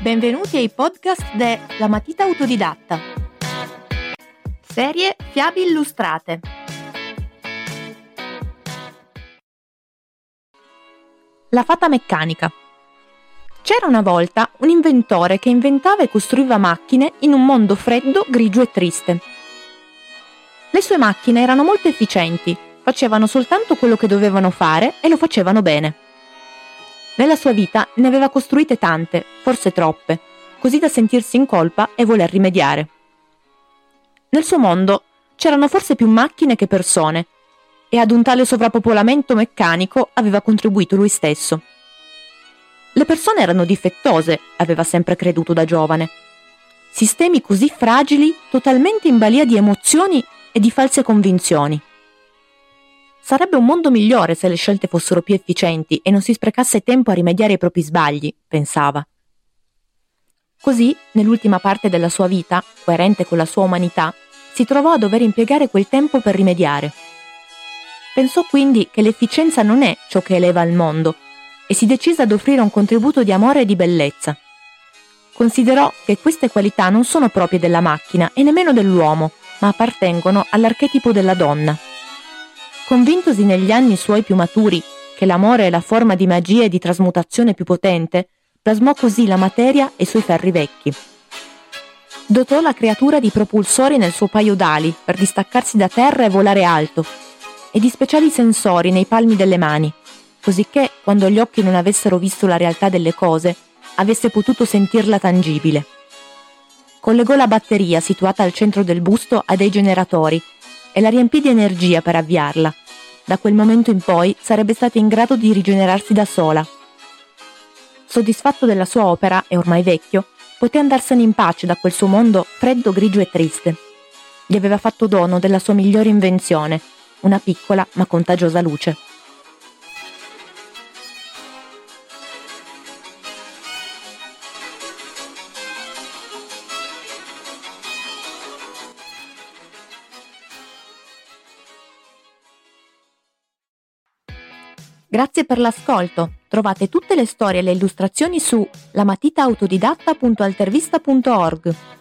Benvenuti ai podcast de La Matita Autodidatta. Serie Fiabe illustrate. La fata meccanica. C'era una volta un inventore che inventava e costruiva macchine in un mondo freddo, grigio e triste. Le sue macchine erano molto efficienti, facevano soltanto quello che dovevano fare e lo facevano bene. Nella sua vita ne aveva costruite tante, forse troppe, così da sentirsi in colpa e voler rimediare. Nel suo mondo c'erano forse più macchine che persone, e ad un tale sovrappopolamento meccanico aveva contribuito lui stesso. Le persone erano difettose, aveva sempre creduto da giovane. Sistemi così fragili, totalmente in balia di emozioni e di false convinzioni. Sarebbe un mondo migliore se le scelte fossero più efficienti e non si sprecasse tempo a rimediare ai propri sbagli, pensava. Così, nell'ultima parte della sua vita, coerente con la sua umanità, si trovò a dover impiegare quel tempo per rimediare. Pensò quindi che l'efficienza non è ciò che eleva il mondo e si decise ad offrire un contributo di amore e di bellezza. Considerò che queste qualità non sono proprie della macchina e nemmeno dell'uomo, ma appartengono all'archetipo della donna. Convintosi negli anni suoi più maturi che l'amore è la forma di magia e di trasmutazione più potente, plasmò così la materia e i suoi ferri vecchi. Dotò la creatura di propulsori nel suo paio d'ali per distaccarsi da terra e volare alto, e di speciali sensori nei palmi delle mani, cosicché, quando gli occhi non avessero visto la realtà delle cose, avesse potuto sentirla tangibile. Collegò la batteria situata al centro del busto a dei generatori e la riempì di energia per avviarla. Da quel momento in poi sarebbe stata in grado di rigenerarsi da sola. Soddisfatto della sua opera e ormai vecchio, poté andarsene in pace da quel suo mondo freddo, grigio e triste. Gli aveva fatto dono della sua migliore invenzione, una piccola ma contagiosa luce. Grazie per l'ascolto. Trovate tutte le storie e le illustrazioni su lamatitaautodidatta.altervista.org.